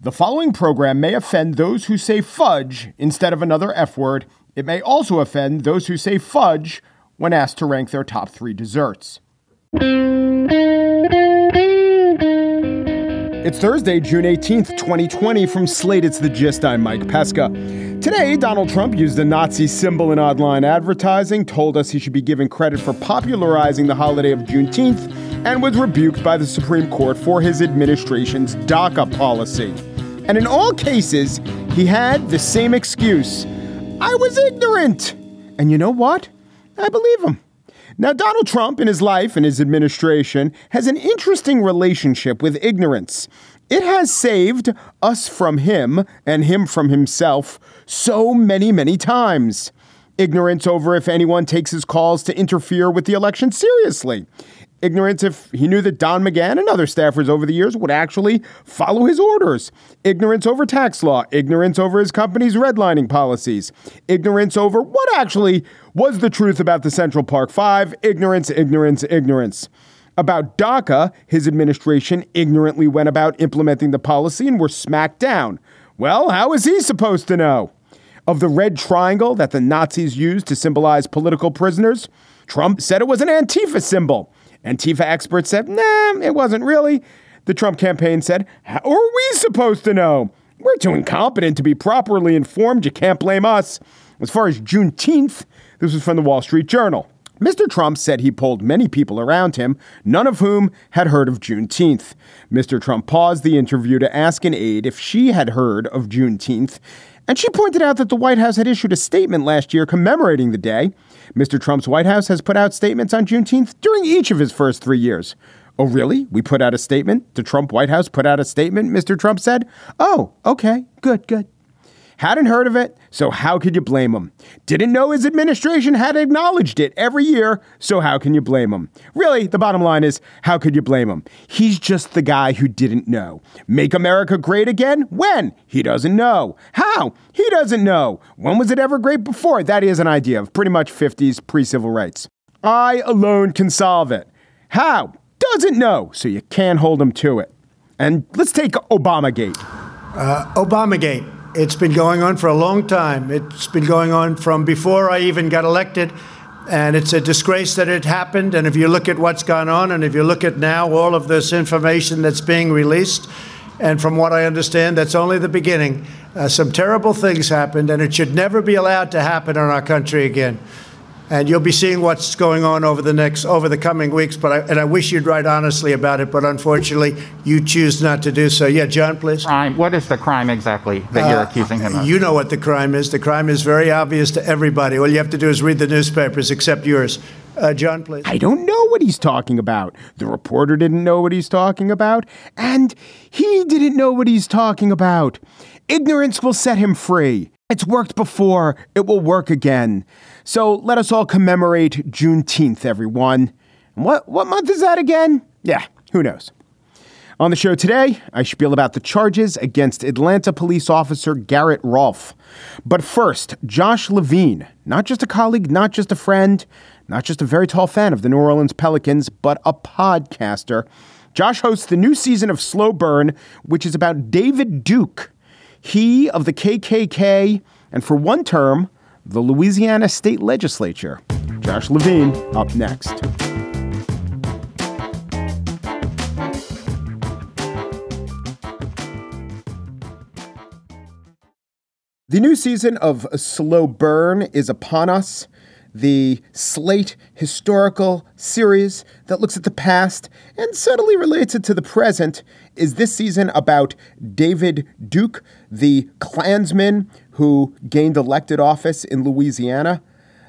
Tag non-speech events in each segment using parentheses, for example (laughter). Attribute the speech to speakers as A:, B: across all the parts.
A: The following program may offend those who say fudge instead of another F word. It may also offend those who say fudge when asked to rank their top three desserts. It's Thursday, June 18th, 2020. From Slate, it's the gist. I'm Mike Pesca. Today, Donald Trump used a Nazi symbol in odd-line advertising, told us he should be given credit for popularizing the holiday of Juneteenth, and was rebuked by the Supreme Court for his administration's DACA policy. And in all cases, he had the same excuse I was ignorant. And you know what? I believe him. Now, Donald Trump in his life and his administration has an interesting relationship with ignorance. It has saved us from him and him from himself so many, many times. Ignorance over if anyone takes his calls to interfere with the election seriously ignorance if he knew that Don McGahn and other staffers over the years would actually follow his orders, ignorance over tax law, ignorance over his company's redlining policies, ignorance over what actually was the truth about the Central Park Five, ignorance, ignorance, ignorance. About DACA, his administration ignorantly went about implementing the policy and were smacked down. Well, how is he supposed to know? Of the red triangle that the Nazis used to symbolize political prisoners, Trump said it was an Antifa symbol. Antifa experts said, nah, it wasn't really. The Trump campaign said, how are we supposed to know? We're too incompetent to be properly informed. You can't blame us. As far as Juneteenth, this was from the Wall Street Journal. Mr. Trump said he pulled many people around him, none of whom had heard of Juneteenth. Mr. Trump paused the interview to ask an aide if she had heard of Juneteenth, and she pointed out that the White House had issued a statement last year commemorating the day. Mr. Trump's White House has put out statements on Juneteenth during each of his first three years. Oh, really? We put out a statement? The Trump White House put out a statement, Mr. Trump said. Oh, okay. Good, good. Hadn't heard of it, so how could you blame him? Didn't know his administration had acknowledged it every year, so how can you blame him? Really, the bottom line is, how could you blame him? He's just the guy who didn't know. Make America great again? When? He doesn't know. How? He doesn't know. When was it ever great before? That is an idea of pretty much 50s pre civil rights. I alone can solve it. How? Doesn't know, so you can't hold him to it. And let's take Obamagate.
B: Uh, Obamagate. It's been going on for a long time. It's been going on from before I even got elected. And it's a disgrace that it happened. And if you look at what's gone on, and if you look at now all of this information that's being released, and from what I understand, that's only the beginning. Uh, some terrible things happened, and it should never be allowed to happen in our country again and you'll be seeing what's going on over the next over the coming weeks. But I, and I wish you'd write honestly about it, but unfortunately, you choose not to do so. Yeah, John, please.
C: Crime. What is the crime exactly that uh, you're accusing him of?
B: You know what the crime is. The crime is very obvious to everybody. All you have to do is read the newspapers, except yours. Uh, John, please.
A: I don't know what he's talking about. The reporter didn't know what he's talking about, and he didn't know what he's talking about. Ignorance will set him free. It's worked before, it will work again. So let us all commemorate Juneteenth, everyone. what, what month is that again? Yeah, who knows? On the show today, I spiel about the charges against Atlanta police officer Garrett Rolfe. But first, Josh Levin, not just a colleague, not just a friend, not just a very tall fan of the New Orleans Pelicans, but a podcaster. Josh hosts the new season of Slow Burn, which is about David Duke, he of the KKK, and for one term, the Louisiana state legislature. Josh Levin up next. The new season of Slow Burn is upon us. The Slate historical series that looks at the past and subtly relates it to the present is this season about David Duke, the Klansman who gained elected office in Louisiana.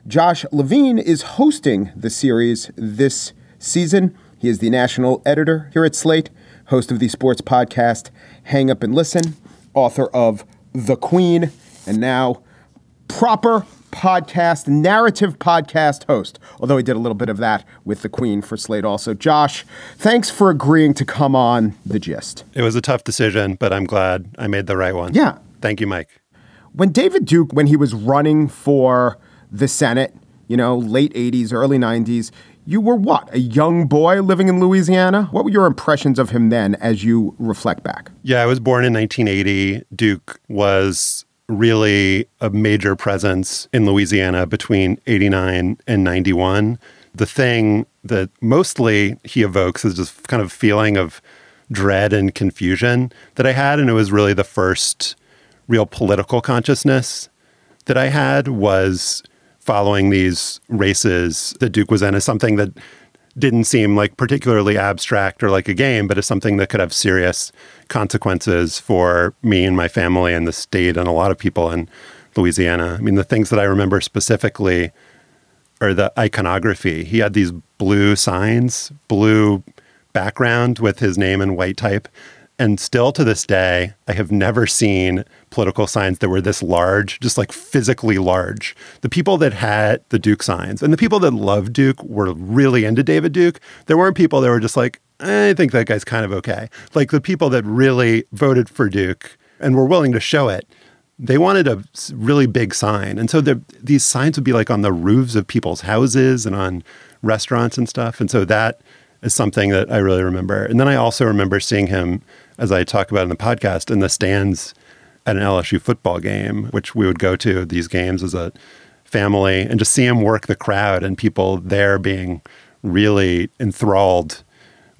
A: Josh Levin is hosting the series this season. He is the national editor here at Slate, host of the sports podcast Hang Up and Listen, author of The Queen, and now proper podcast, narrative podcast host, although he did a little bit of that with the Queen for Slate also. Josh, thanks for agreeing to come on The Gist.
D: It was a tough decision, but I'm glad I made the right one.
A: Yeah.
D: Thank you, Mike
A: when David Duke, when he was running for the Senate, you know, late 80s, early 90s, you were what, a young boy living in Louisiana? What were your impressions of him then as you reflect back?
D: Yeah, I was born in 1980. Duke was really a major presence in Louisiana between 89 and 91. The thing that mostly he evokes is this kind of feeling of dread and confusion that I had. And it was really the first real political consciousness that I had was following these races that Duke was in as something that didn't seem like particularly abstract or like a game, but as something that could have serious consequences for me and my family and the state and a lot of people in Louisiana. I mean, the things that I remember specifically are the iconography. He had these blue signs, blue background with his name in white type. And still to this day, I have never seen political signs that were this large, just like physically large. The people that had the Duke signs and the people that loved Duke were really into David Duke. There weren't people that were just like, eh, I think that guy's kind of okay. Like the people that really voted for Duke and were willing to show it, they wanted a really big sign. And so the, these signs would be like on the roofs of people's houses and on restaurants and stuff. And so that is something that I really remember. And then I also remember seeing him, as I talk about in the podcast, in the stands at an LSU football game, which we would go to these games as a family and just see him work the crowd and people there being really enthralled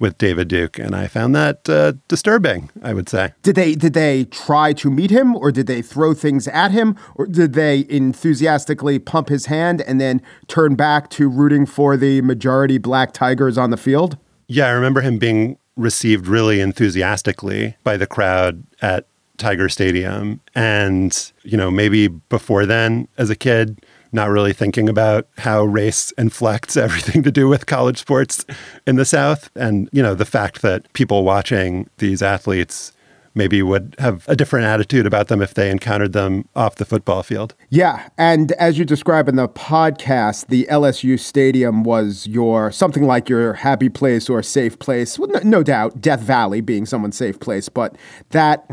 D: with David Duke, and I found that uh, disturbing. I would say.
A: Did they did they try to meet him, or did they throw things at him, or did they enthusiastically pump his hand and then turn back to rooting for the majority black Tigers on the field?
D: Yeah, I remember him being received really enthusiastically by the crowd at Tiger Stadium, and you know maybe before then, as a kid not really thinking about how race (laughs) inflects everything to do with college sports in the South. And, you know, the fact that people watching these athletes maybe would have a different attitude about them if they encountered them off the football field.
A: Yeah, and as you describe in the podcast, the LSU stadium was your something like your happy place or safe place. Well, no, no doubt, Death Valley being someone's safe place, but that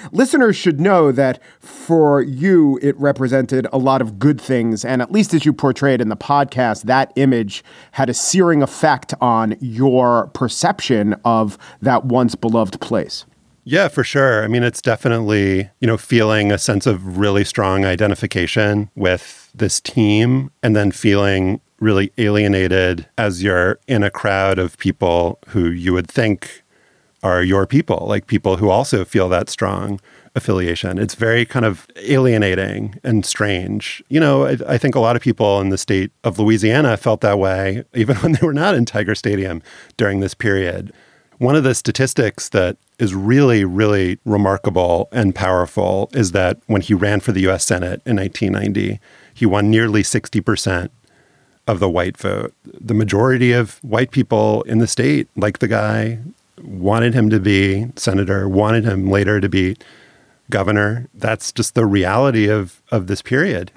A: (laughs) listeners should know that for you it represented a lot of good things and at least as you portrayed in the podcast, that image had a searing effect on your perception of that once beloved place.
D: Yeah, for sure. I mean, it's definitely, you know, feeling a sense of really strong identification with this team and then feeling really alienated as you're in a crowd of people who you would think are your people, like people who also feel that strong affiliation. It's very kind of alienating and strange. You know, I, I, think a lot of people in the state of Louisiana felt that way, even (laughs) when they were not in Tiger Stadium during this period. One of the statistics that is really, really remarkable and powerful is that when he ran for the US Senate in 1990, he won nearly 60% of the white vote. The majority of white people in the state, like the guy, wanted him to be senator, wanted him later to be governor. That's just the reality of, of this period.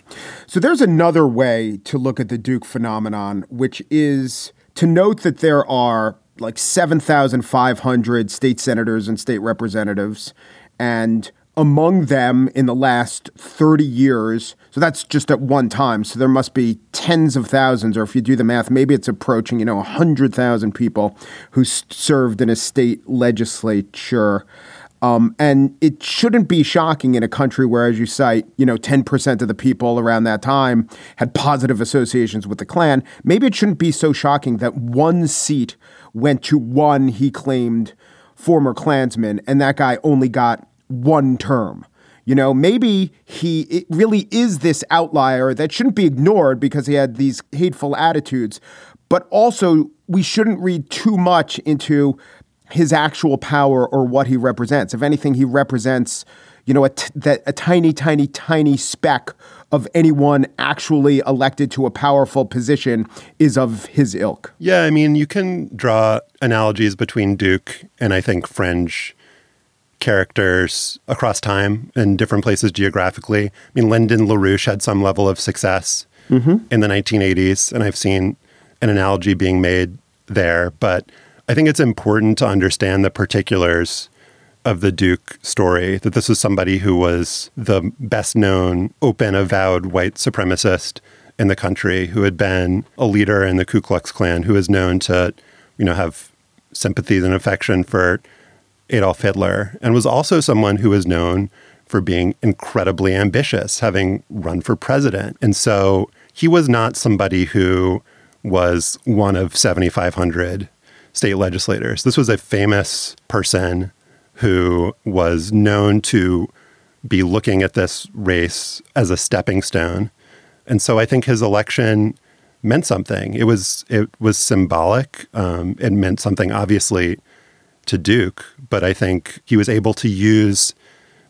A: So there's another way to look at the Duke phenomenon, which is to note that there are like 7,500 state senators and state representatives. And among them in the last 30 years, so that's just at one time. So there must be tens of thousands, or if you do the math, maybe it's approaching, you know, 100,000 people who served in a state legislature. Um, and it shouldn't be shocking in a country where, as you cite, you know, 10% of the people around that time had positive associations with the Klan. Maybe it shouldn't be so shocking that one seat went to one, he claimed, former Klansman, and that guy only got one term. You know, maybe he really is this outlier that shouldn't be ignored because he had these hateful attitudes. But also, we shouldn't read too much into his actual power or what he represents. If anything, he represents, you know, a, t- that, a tiny, tiny, tiny speck of anyone actually elected to a powerful position is of his ilk.
D: Yeah, I mean, you can draw analogies between Duke and I think fringe characters across time in different places geographically. I mean, Lyndon LaRouche had some level of success mm-hmm. in the 1980s, and I've seen an analogy being made there, but I think it's important to understand the particulars of the Duke story that this was somebody who was the best known open avowed white supremacist in the country who had been a leader in the Ku Klux Klan, who is known to, you know, have sympathies and affection for Adolf Hitler, and was also someone who was known for being incredibly ambitious, having run for president. And so he was not somebody who was one of 7,500 state legislators. This was a famous person who was known to be looking at this race as a stepping stone. And so I think his election meant something. It was it was symbolic. Um, it meant something obviously to Duke, but I think he was able to use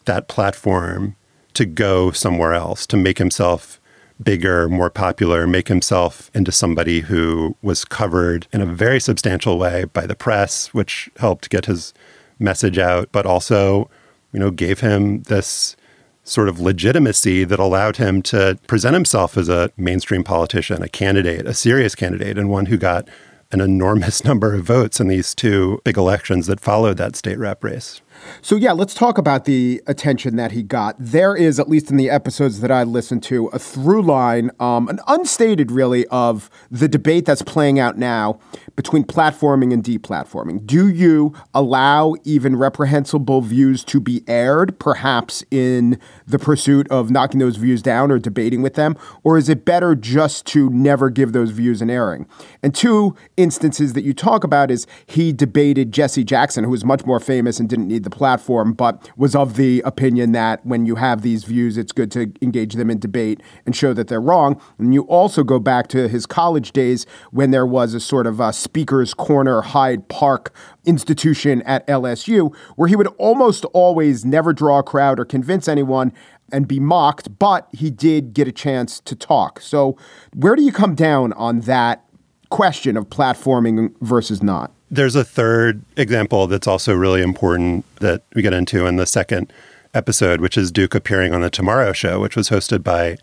D: that platform to go somewhere else, to make himself bigger, more popular, make himself into somebody who was covered in a very substantial way by the press, which helped get his message out, but also, you know, gave him this sort of legitimacy that allowed him to present himself as a mainstream politician, a candidate, a serious candidate, and one who got an enormous (laughs) number of votes in these two big elections that followed that state rep race.
A: So, yeah, let's talk about the attention that he got. There is, at least in the episodes that I listened to, a through line, um, an unstated really, of the debate that's playing out now between platforming and deplatforming. Do you allow even reprehensible views to be aired, perhaps in the pursuit of knocking those views down or debating with them? Or is it better just to never give those views an airing? And two instances that you talk about is he debated Jesse Jackson, who was much more famous and didn't need the platform, but was of the opinion that when you have these views, it's good to engage them in debate and show that they're wrong. And you also go back to his college days when there was a sort of a speaker's corner Hyde Park institution at LSU where he would almost always never draw a crowd or convince anyone and be mocked, but he did get a chance to talk. So, where do you come down on that question of platforming versus not?
D: There's a third example that's also really important that we get into in the second episode, which is Duke appearing on the Tomorrow Show, which was hosted by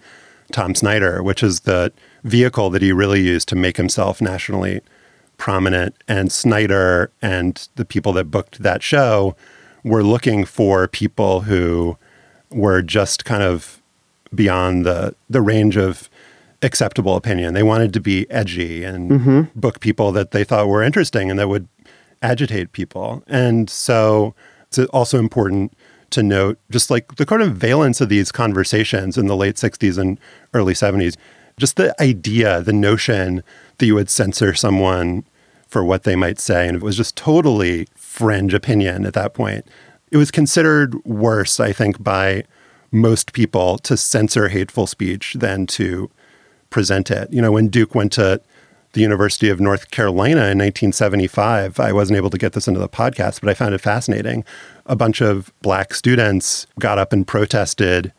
D: Tom Snyder, which is the vehicle that he really used to make himself nationally prominent. And Snyder and the people that booked that show were looking for people who were just kind of beyond the the range of acceptable opinion. They wanted to be edgy and mm-hmm. book people that they thought were interesting and that would agitate people. And so it's also important to note just like the kind of valence of these conversations in the late 60s and early 70s, just the idea, the notion that you would censor someone for what they might say. And it was just totally fringe opinion at that point. It was considered worse, I think, by most people to censor hateful speech than to present it. You know, when Duke went to the University of North Carolina in 1975, I wasn't able to get this into the podcast, but I found it fascinating. A bunch of black students got up and protested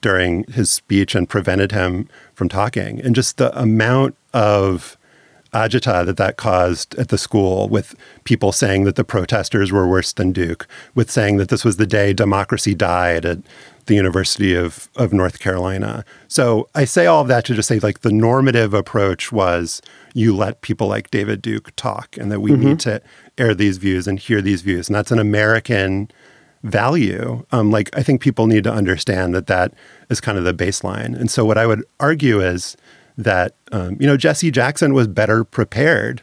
D: during his speech and prevented him from talking. And just the amount of agita that that caused at the school with people saying that the protesters were worse than Duke, with saying that this was the day democracy died at the University of, of North Carolina. So I say all of that to just say like the normative approach was you let people like David Duke talk and that we mm-hmm. need to air these views and hear these views. And that's an American value. Um, like I think people need to understand that that is kind of the baseline. And so what I would argue is that, um, you know, Jesse Jackson was better prepared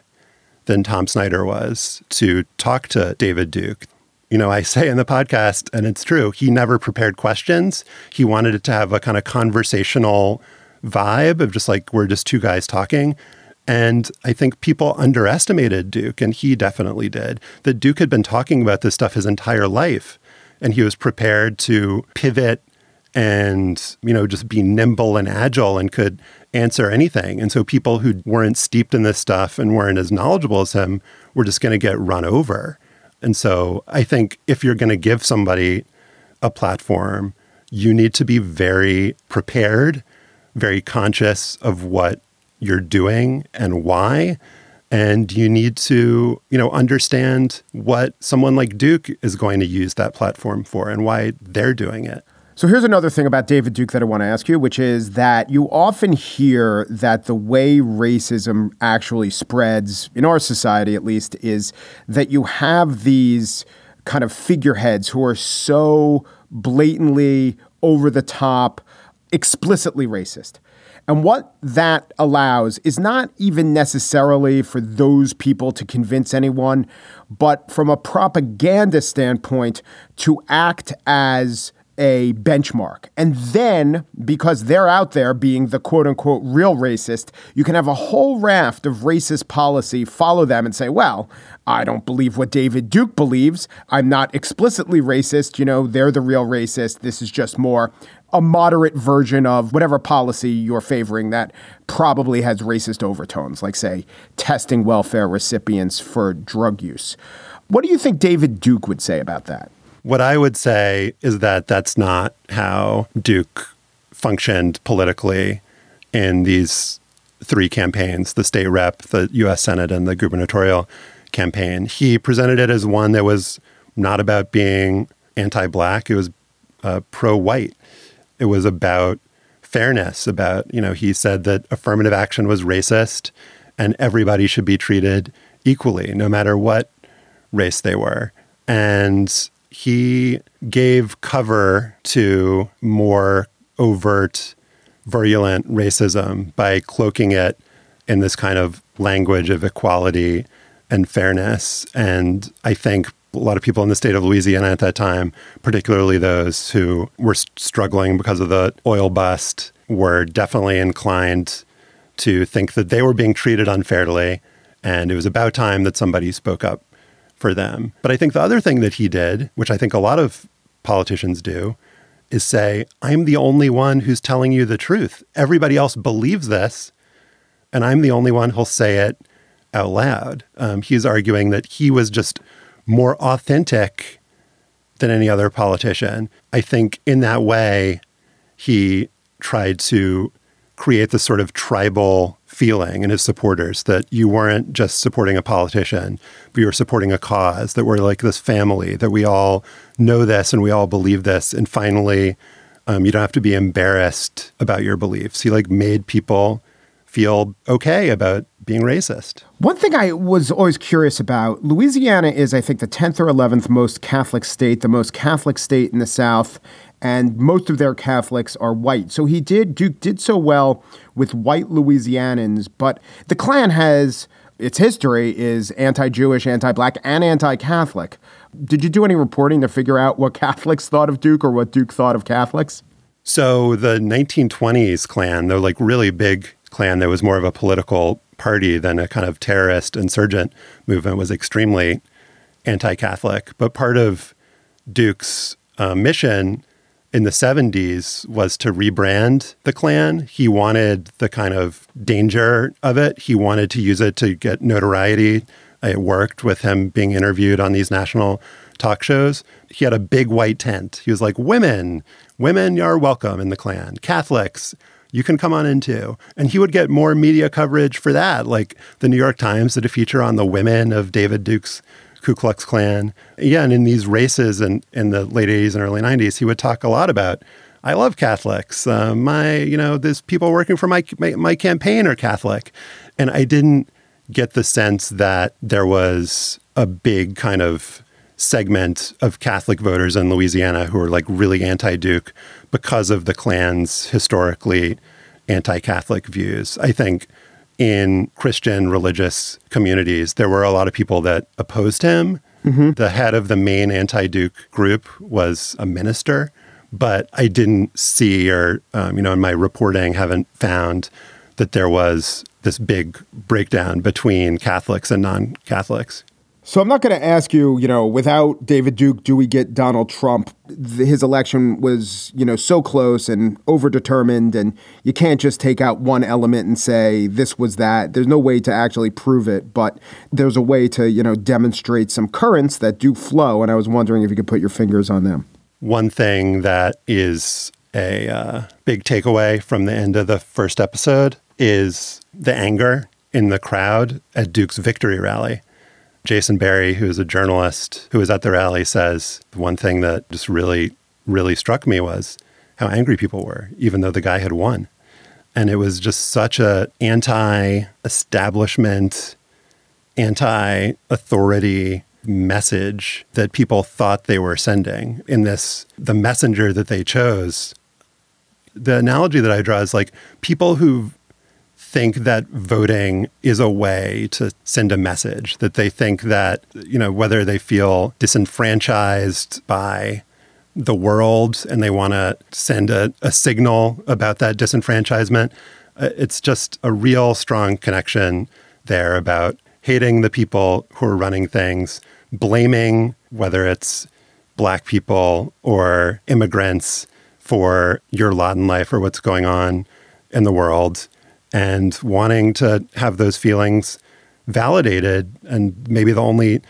D: than Tom Snyder was to talk to David Duke you know, I say in the podcast, and it's true, he never prepared questions. He wanted it to have a kind of conversational vibe of just like we're just two guys talking. And I think people underestimated Duke, and he definitely did. That Duke had been talking about this stuff his entire life, and he was prepared to pivot and, you know, just be nimble and agile and could answer anything. And so people who weren't steeped in this stuff and weren't as knowledgeable as him were just going to get run over. And so I think if you're going to give somebody a platform, you need to be very prepared, very conscious of what you're doing and why. And you need to, you know, understand what someone like Duke is going to use that platform for and why they're doing it.
A: So here's another thing about David Duke that I want to ask you, which is that you often hear that the way racism actually spreads, in our society at least, is that you have these kind of figureheads who are so blatantly over the top, explicitly racist. And what that allows is not even necessarily for those people to convince anyone, but from a propaganda standpoint, to act as a benchmark. And then, because they're out there being the quote unquote real racist, you can have a whole raft of racist policy follow them and say, well, I don't believe what David Duke believes. I'm not explicitly racist. You know, they're the real racist. This is just more a moderate version of whatever policy you're favoring that probably has racist overtones, like, say, testing welfare recipients for drug use. What do you think David Duke would say about that?
D: What I would say is that that's not how Duke functioned politically in these three campaigns the state rep, the US Senate, and the gubernatorial campaign. He presented it as one that was not about being anti black, it was uh, pro white. It was about fairness, about, you know, he said that affirmative action was racist and everybody should be treated equally, no matter what race they were. And he gave cover to more overt, virulent racism by cloaking it in this kind of language of equality and fairness. And I think a lot of people in the state of Louisiana at that time, particularly those who were struggling because of the oil bust, were definitely inclined to think that they were being treated unfairly. And it was about time that somebody spoke up for them. But I think the other thing that he did, which I think a lot of politicians do, is say, I'm the only one who's telling you the truth. Everybody else believes this, and I'm the only one who'll say it out loud. Um, he's arguing that he was just more authentic than any other politician. I think in that way, he tried to create this sort of tribal feeling in his supporters that you weren't just supporting a politician, but you were supporting a cause, that we're like this family, that we all know this and we all believe this. And finally, um, you don't have to be embarrassed about your beliefs. He like made people feel okay about being racist.
A: One thing I was always curious about Louisiana is, I think, the 10th or 11th most Catholic state, the most Catholic state in the South and most of their Catholics are white. So he did Duke did so well with white Louisianans, but the Klan has its history is anti-Jewish, anti-black, and anti-Catholic. Did you do any reporting to figure out what Catholics thought of Duke or what Duke thought of Catholics?
D: So the 1920s Klan, the like really big Klan that was more of a political party than a kind of terrorist insurgent movement, was extremely anti-Catholic. But part of Duke's uh, mission in the 70s was to rebrand the Klan. He wanted the kind of danger of it. He wanted to use it to get notoriety. It worked with him being interviewed on these national talk shows. He had a big white tent. He was like, Women, women are welcome in the Klan. Catholics, you can come on in too. And he would get more media coverage for that. Like the New York Times did a feature on the women of David Duke's Ku Klux Klan. Yeah, and in these races in, in the late 80s and early 90s, he would talk a lot about I love Catholics. Uh, my, you know, there's people working for my, my, my campaign are Catholic, and I didn't get the sense that there was a big kind of segment of Catholic voters in Louisiana who were like really anti-Duke because of the Klan's historically anti-Catholic views. I think in Christian religious communities, there were a lot of people that opposed him. Mm-hmm. The head of the main anti Duke group was a minister, but I didn't see, or, um, you know, in my reporting, haven't found that there was this big breakdown between Catholics and non Catholics.
A: So I'm not going to ask you, you know, without David Duke, do we get Donald Trump? His election was, you know, so close and overdetermined, and you can't just take out one element and say this was that. There's no way to actually prove it, but there's a way to, you know, demonstrate some currents that do flow. And I was wondering if you could put your fingers on them.
D: One thing that is a uh, big takeaway from the end of the first episode is the anger in the crowd at Duke's victory rally. Jason Berry, who is a journalist who was at the rally, says the one thing that just really, really struck me was how angry people were, even though the guy had won. And it was just such a anti-establishment, anti-authority message that people thought they were sending in this the messenger that they chose the analogy that I draw is like people who think that voting is a way to send a message, that they think that, you know, whether they feel disenfranchised by the world and they want to send a, a, signal about that disenfranchisement, uh, it's just a real strong connection there about hating the people who are running things, blaming whether it's black people or immigrants for your lot in life or what's going on in the world and wanting to have those feelings validated. And maybe the only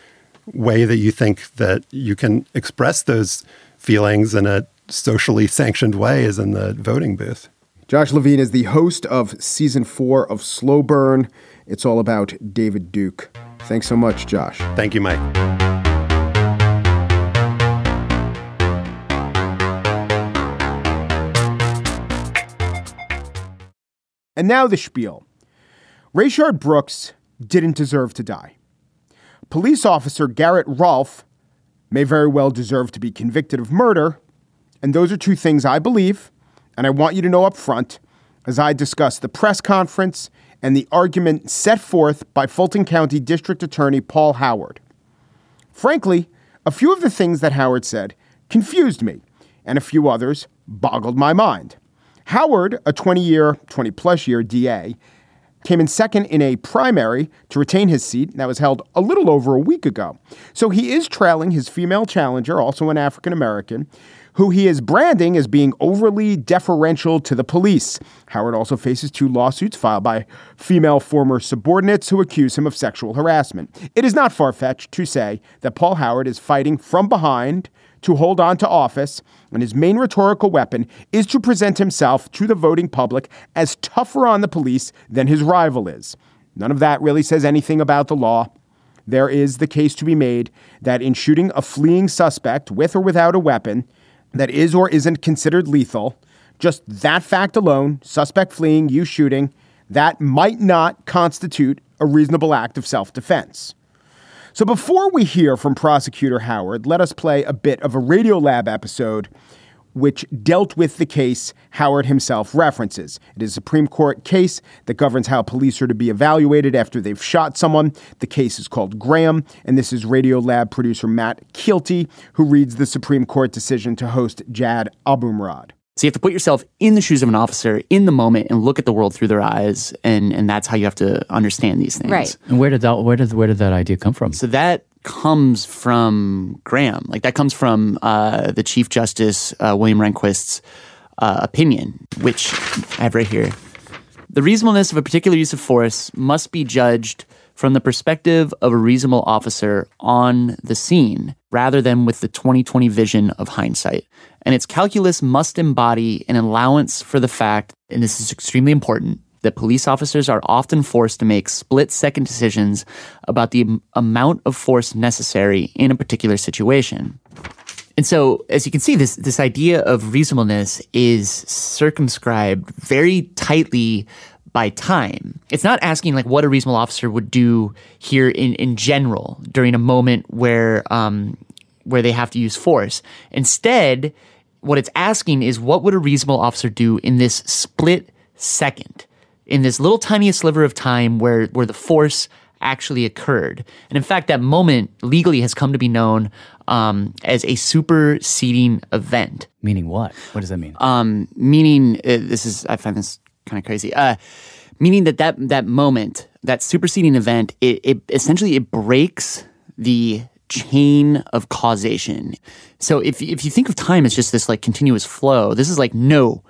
D: way that you think that you can express those feelings in a socially sanctioned way is in the voting booth.
A: Josh Levin is the host of season four of Slow Burn. It's all about David Duke. Thanks so much, Josh.
D: Thank you, Mike.
A: And now the spiel. Rayshard Brooks didn't deserve to die. Police officer Garrett Rolfe may very well deserve to be convicted of murder. And those are two things I believe, and I want you to know up front as I discuss the press conference and the argument set forth by Fulton County District Attorney Paul Howard. Frankly, a few of the things that Howard said confused me, and a few others boggled my mind. Howard, a 20 year, 20 plus year DA, came in second in a primary to retain his seat that was held a little over a week ago. So he is trailing his female challenger, also an African American, who he is branding as being overly deferential to the police. Howard also faces two lawsuits filed by female former subordinates who accuse him of sexual harassment. It is not far fetched to say that Paul Howard is fighting from behind to hold on to office, and his main rhetorical weapon is to present himself to the voting public as tougher on the police than his rival is. None of that really says anything about the law. There is the case to be made that in shooting a fleeing suspect with or without a weapon that is or isn't considered lethal, just that fact alone, suspect fleeing, you shooting, that might not constitute a reasonable act of self defense. So before we hear from Prosecutor Howard, let us play a bit of a Radiolab episode which dealt with the case Howard himself references. It is a Supreme Court case that governs how police are to be evaluated after they've shot someone. The case is called Graham, and this is Radiolab producer Matt Kielty, who reads the Supreme Court decision to host Jad Abumrad.
E: So you have to put yourself in the shoes of an officer in the moment and look at the world through their eyes, and and that's how you have to understand these things.
F: Right.
G: And where did that where did where did that idea come from?
E: So that comes from Graham. Like that comes from uh, the Chief Justice uh, William Rehnquist's uh, opinion, which I have right here. The reasonableness of a particular use of force must be judged from the perspective of a reasonable officer on the scene rather than with the 2020 vision of hindsight and its calculus must embody an allowance for the fact, and this is extremely important, that police officers are often forced to make split second decisions about the amount of force necessary in a particular situation. And so, as you can see, this, this idea of reasonableness is circumscribed very tightly by time. It's not asking like what a reasonable officer would do here in, in general during a moment where um, where they have to use force. Instead, what it's asking is what would a reasonable officer do in this split second, in this little tiniest sliver of time where, where the force actually occurred. And in fact, that moment legally has come to be known um, as a superseding event.
G: Meaning what? What does that mean?
E: Um, meaning, uh, this is, I find this kind of crazy. Uh, meaning that, that that moment, that superseding event, it, it essentially it breaks the chain of causation. So if if you think of time as just this like continuous flow, this is like no.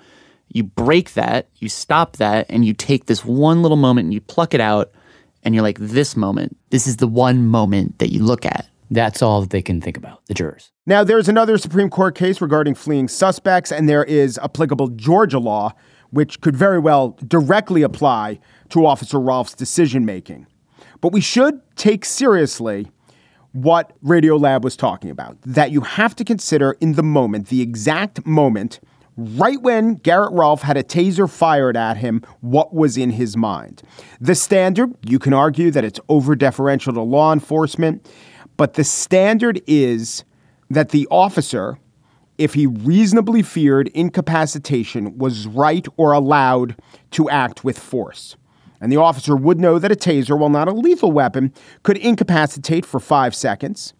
E: You break that, you stop that, and you take this one little moment and you pluck it out, and you're like, this moment, this is the one moment that you look at.
G: That's all that they can think about, the jurors.
A: Now, there's another Supreme Court case regarding fleeing suspects, and there is applicable Georgia law, which could very well directly apply to Officer Rolfe's decision making. But we should take seriously what Radiolab was talking about. That you have to consider in the moment, the exact moment, right when Garrett Rolfe had a taser fired at him, what was in his mind. The standard, you can argue that it's over deferential to law enforcement, but the standard is that the officer if he reasonably feared incapacitation was right or allowed to act with force. And the officer would know that a taser, while not a lethal weapon, could incapacitate for five seconds.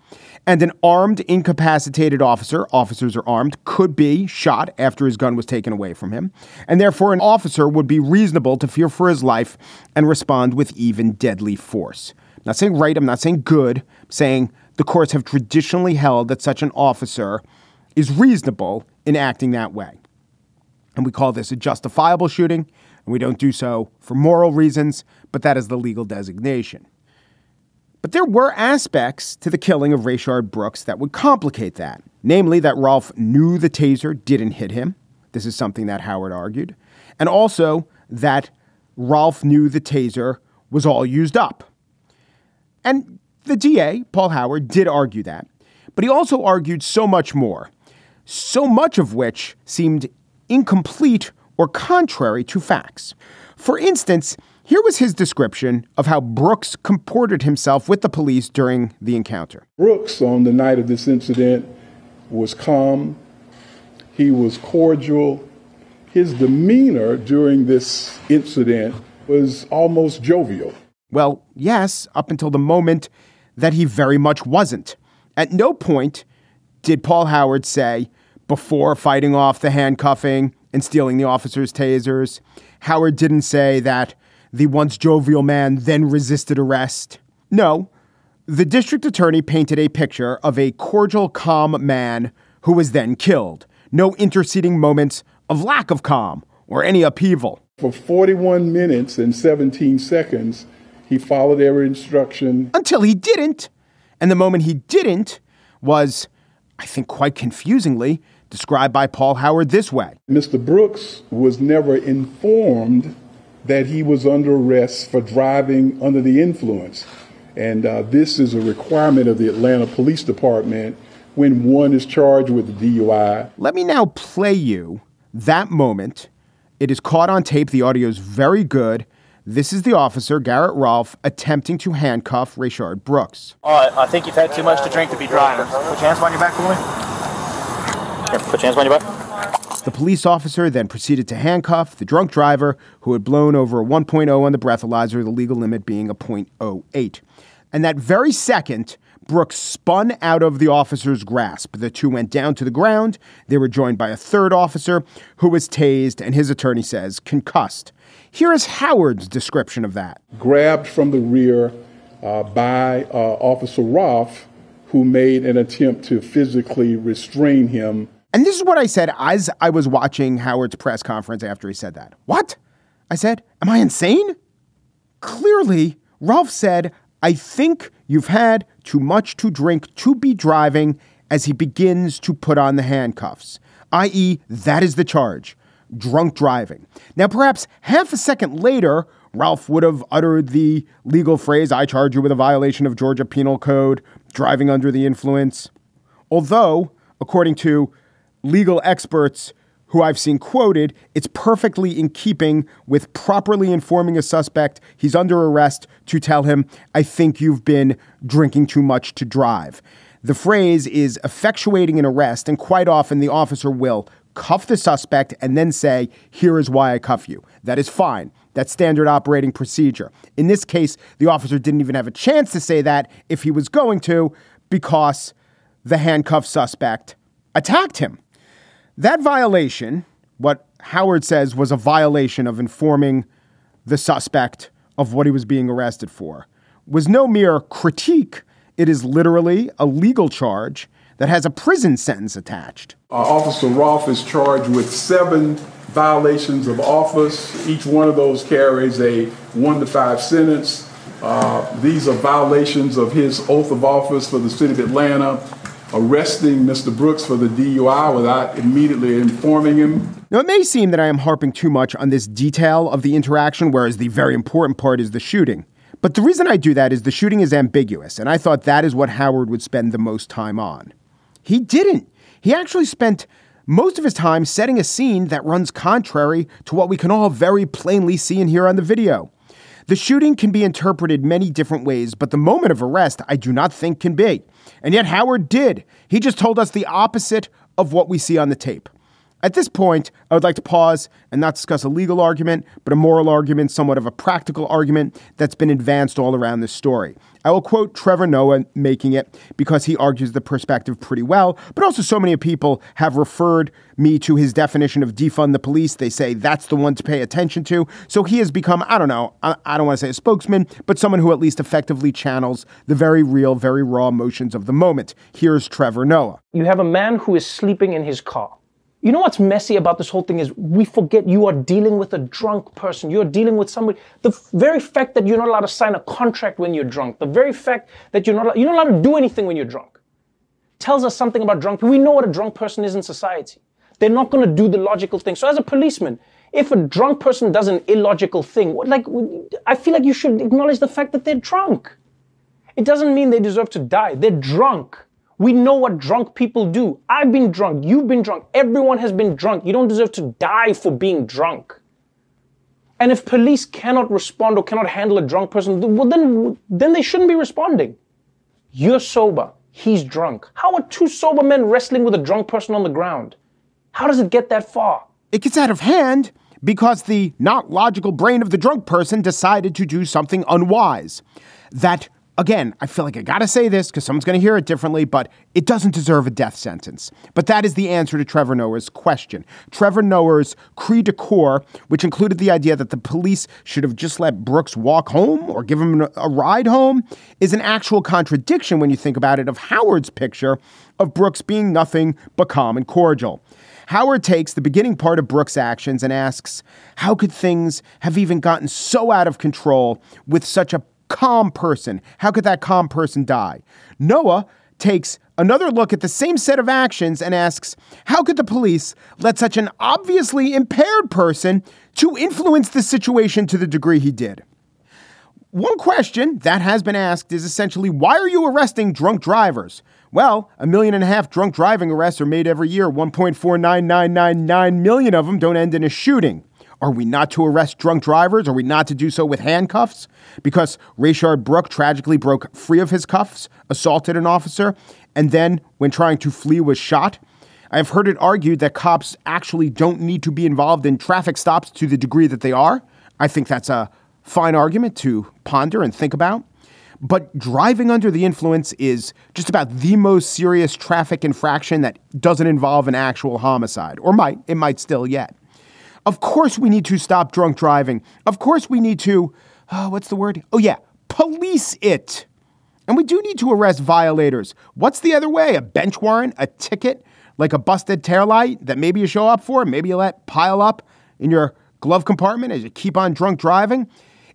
A: And an armed, incapacitated officer, officers are armed, could be shot after his gun was taken away from him. And therefore, an officer would be reasonable to fear for his life and respond with even deadly force. I'm not saying right, I'm not saying good, I'm saying the courts have traditionally held that such an officer is reasonable in acting that way. And we call this a justifiable shooting, and we don't do so for moral reasons, but that is the legal designation. But there were aspects to the killing of Rayshard Brooks that would complicate that. Namely, that Rolfe knew the taser didn't hit him. This is something that Howard argued. And also that Rolfe knew the taser was all used up. And the DA, Paul Howard, did argue that. But he also argued so much more, so much of which seemed incomplete or contrary to facts. For instance, here was his description of how Brooks comported himself with the police during the encounter.
F: Brooks, on the night of this incident, was calm. He was cordial. His demeanor during this incident was almost jovial.
A: Well, yes, up until the moment that he very much wasn't. At no point did Paul Howard say, before fighting off the handcuffing and stealing the officer's tasers, Howard didn't say that the once jovial man then resisted arrest. No, the district attorney painted a picture of a cordial, calm man who was then killed. No interceding moments of lack of calm or any upheaval.
F: For 41 minutes and 17 seconds, he followed every instruction.
A: Until he didn't. And the moment he didn't was, I think, quite confusingly described by Paul Howard this way
F: Mr. Brooks was never informed that he was under arrest for driving under the influence. And uh, this is a requirement of the Atlanta Police Department when one is charged with DUI.
A: Let me now play you that moment. It is caught on tape. The audio is very good. This is the officer, Garrett Rolfe, attempting to handcuff Rayshard Brooks.
H: All right, I think you've had too much to drink to be driving. Put your hands behind your back for me. Here, put your hands behind your back.
A: The police officer then proceeded to handcuff the drunk driver who had blown over a 1.0 on the breathalyzer, the legal limit being a 0.08. And that very second, Brooks spun out of the officer's grasp. The two went down to the ground. They were joined by a third officer who was tased and his attorney says concussed. Here is Howard's description of that.
F: Grabbed from the rear uh, by uh, Officer Rolfe, who made an attempt to physically restrain him
A: and this is what I said as I was watching Howard's press conference after he said that. What? I said, Am I insane? Clearly, Rolfe said, I think you've had too much to drink to be driving as he begins to put on the handcuffs, i.e., that is the charge drunk driving. Now, perhaps half a second later, Rolfe would have uttered the legal phrase, I charge you with a violation of Georgia Penal Code, driving under the influence. Although, according to legal experts who I've seen quoted, it's perfectly in keeping with properly informing a suspect he's under arrest to tell him, I think you've been drinking too much to drive. The phrase is effectuating an arrest, and quite often the officer will cuff the suspect and then say, Here is why I cuff you. That is fine. That's standard operating procedure. In this case, the officer didn't even have a chance to say that if he was going to, because the handcuffed suspect attacked him. That violation, what Howard says was a violation of informing the suspect of what he was being arrested for, was no mere critique. It is literally a legal charge that has a prison sentence attached.
F: Uh, Officer Rolfe is charged with seven violations of office. Each one of those carries a one to five sentence. Uh, these are violations of his oath of office for the city of Atlanta arresting Mr. Brooks for the DUI without immediately informing him.
A: Now, it may seem that I am harping too much on this detail of the interaction, whereas the very important part is the shooting. But the reason I do that is the shooting is ambiguous, and I thought that is what Howard would spend the most time on. He didn't. He actually spent most of his time setting a scene that runs contrary to what we can all very plainly see and hear on the video. The shooting can be interpreted many different ways, but the moment of arrest I do not think can be. And yet Howard did. He just told us the opposite of what we see on the tape. At this point, I would like to pause and not discuss a legal argument, but a moral argument, somewhat of a practical argument that's been advanced all around this story. I will quote Trevor Noah making it because he argues the perspective pretty well, but also so many people have referred me to his definition of defund the police. They say that's the one to pay attention to. So he has become, I don't know, I, I don't want to say a spokesman, but someone who at least effectively channels the very real, very raw emotions of the moment. Here's Trevor Noah.
I: You have a man who is sleeping in his car. You know what's messy about this whole thing is we forget you are dealing with a drunk person. You're dealing with somebody. The very fact that you're not allowed to sign a contract when you're drunk, the very fact that you're not you're not allowed to do anything when you're drunk, tells us something about drunk people. We know what a drunk person is in society. They're not going to do the logical thing. So as a policeman, if a drunk person does an illogical thing, like I feel like you should acknowledge the fact that they're drunk. It doesn't mean they deserve to die. They're drunk. We know what drunk people do. I've been drunk. You've been drunk. Everyone has been drunk. You don't deserve to die for being drunk. And if police cannot respond or cannot handle a drunk person, well, then, then they shouldn't be responding. You're sober. He's drunk. How are two sober men wrestling with a drunk person on the ground? How does it get that far?
A: It gets out of hand because the not logical brain of the drunk person decided to do something unwise. That Again, I feel like I gotta say this because someone's gonna hear it differently, but it doesn't deserve a death sentence. But that is the answer to Trevor Noah's question. Trevor Noah's cri de coeur, which included the idea that the police should have just let Brooks walk home or give him a ride home, is an actual contradiction when you think about it of Howard's picture of Brooks being nothing but calm and cordial. Howard takes the beginning part of Brooks' actions and asks, How could things have even gotten so out of control with such a calm person. How could that calm person die? Noah takes another look at the same set of actions and asks, how could the police let such an obviously impaired person to influence the situation to the degree he did? One question that has been asked is essentially, why are you arresting drunk drivers? Well, a million and a half drunk driving arrests are made every year. 1.49999 million of them don't end in a shooting. Are we not to arrest drunk drivers? Are we not to do so with handcuffs? Because Rayshard Brooke tragically broke free of his cuffs, assaulted an officer, and then, when trying to flee, was shot. I've heard it argued that cops actually don't need to be involved in traffic stops to the degree that they are. I think that's a fine argument to ponder and think about. But driving under the influence is just about the most serious traffic infraction that doesn't involve an actual homicide, or might. It might still yet. Of course, we need to stop drunk driving. Of course, we need to, oh, what's the word? Oh, yeah, police it. And we do need to arrest violators. What's the other way? A bench warrant, a ticket, like a busted taillight that maybe you show up for, maybe you let pile up in your glove compartment as you keep on drunk driving.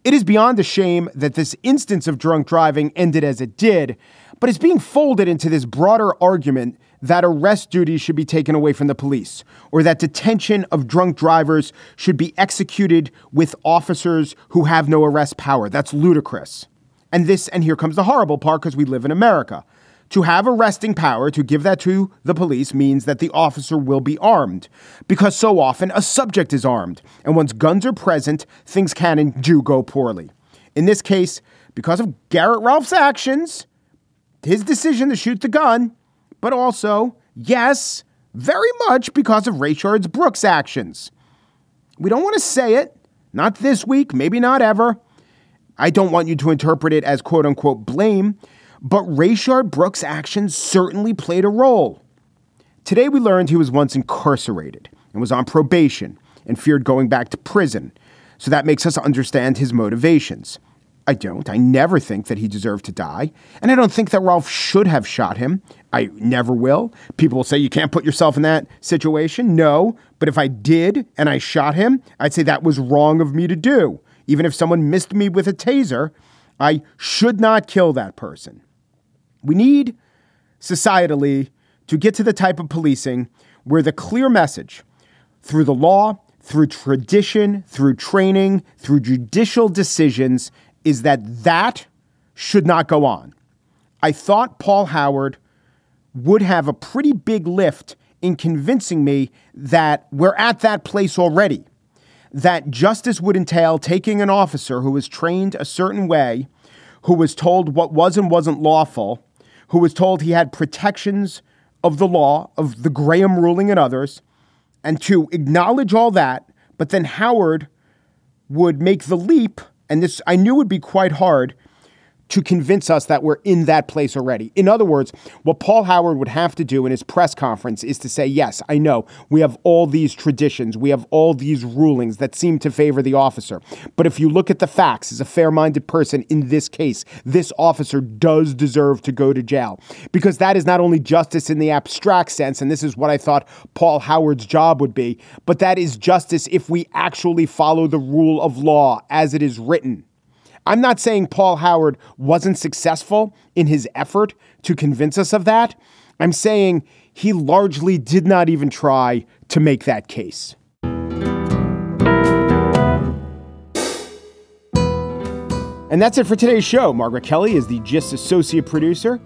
A: It is beyond a shame that this instance of drunk driving ended as it did, but it's being folded into this broader argument that arrest duties should be taken away from the police, or that detention of drunk drivers should be executed with officers who have no arrest power. That's ludicrous. And this, and here comes the horrible part because we live in America. To have arresting power, to give that to the police, means that the officer will be armed. Because so often a subject is armed. And once guns are present, things can and do go poorly. In this case, because of Garrett Rolfe's actions, his decision to shoot the gun, but also, yes, very much because of Rayshard's Brooks actions. We don't want to say it, not this week, maybe not ever. I don't want you to interpret it as quote unquote blame, but Rayshard Brooks' actions certainly played a role. Today we learned he was once incarcerated and was on probation and feared going back to prison. So that makes us understand his motivations. I don't. I never think that he deserved to die. And I don't think that Rolfe should have shot him. I never will. People will say you can't put yourself in that situation. No. But if I did and I shot him, I'd say that was wrong of me to do. Even if someone missed me with a taser, I should not kill that person. We need societally to get to the type of policing where the clear message through the law, through tradition, through training, through judicial decisions is that that should not go on. I thought Paul Howard would have a pretty big lift in convincing me that we're at that place already. That justice would entail taking an officer who was trained a certain way, who was told what was and wasn't lawful, who was told he had protections of the law, of the Graham ruling and others, and to acknowledge all that, but then Howard would make the leap, and this I knew would be quite hard to convince us that we're in that place already. In other words, what Paul Howard would have to do in his press conference is to say, Yes, I know we have all these traditions, we have all these rulings that seem to favor the officer. But if you look at the facts, as a fair minded person in this case, this officer does deserve to go to jail. Because that is not only justice in the abstract sense, and this is what I thought Paul Howard's job would be, but that is justice if we actually follow the rule of law as it is written. I'm not saying Paul Howard wasn't successful in his effort to convince us of that. I'm saying he largely did not even try to make that case. And that's it for today's show. Margaret Kelley is the GIST associate producer.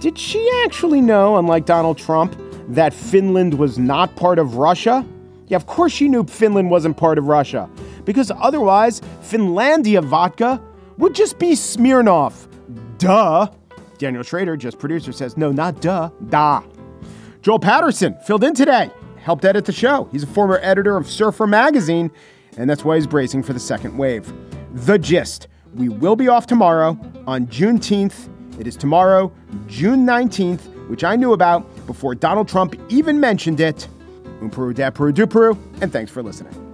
A: Did she actually know, unlike Donald Trump, that Finland was not part of Russia? Yeah, of course she knew Finland wasn't part of Russia, because otherwise, Finlandia vodka would just be Smirnoff. Duh. Daniel Schroeder, just producer, says, no, not duh, da. Joel Patterson filled in today, helped edit the show. He's a former editor of Surfer Magazine, and that's why he's bracing for the second wave. The gist. We will be off tomorrow on Juneteenth. It is tomorrow, June 19th, which I knew about before Donald Trump even mentioned it. Umperu, Dapperu, Duperu, and thanks for listening.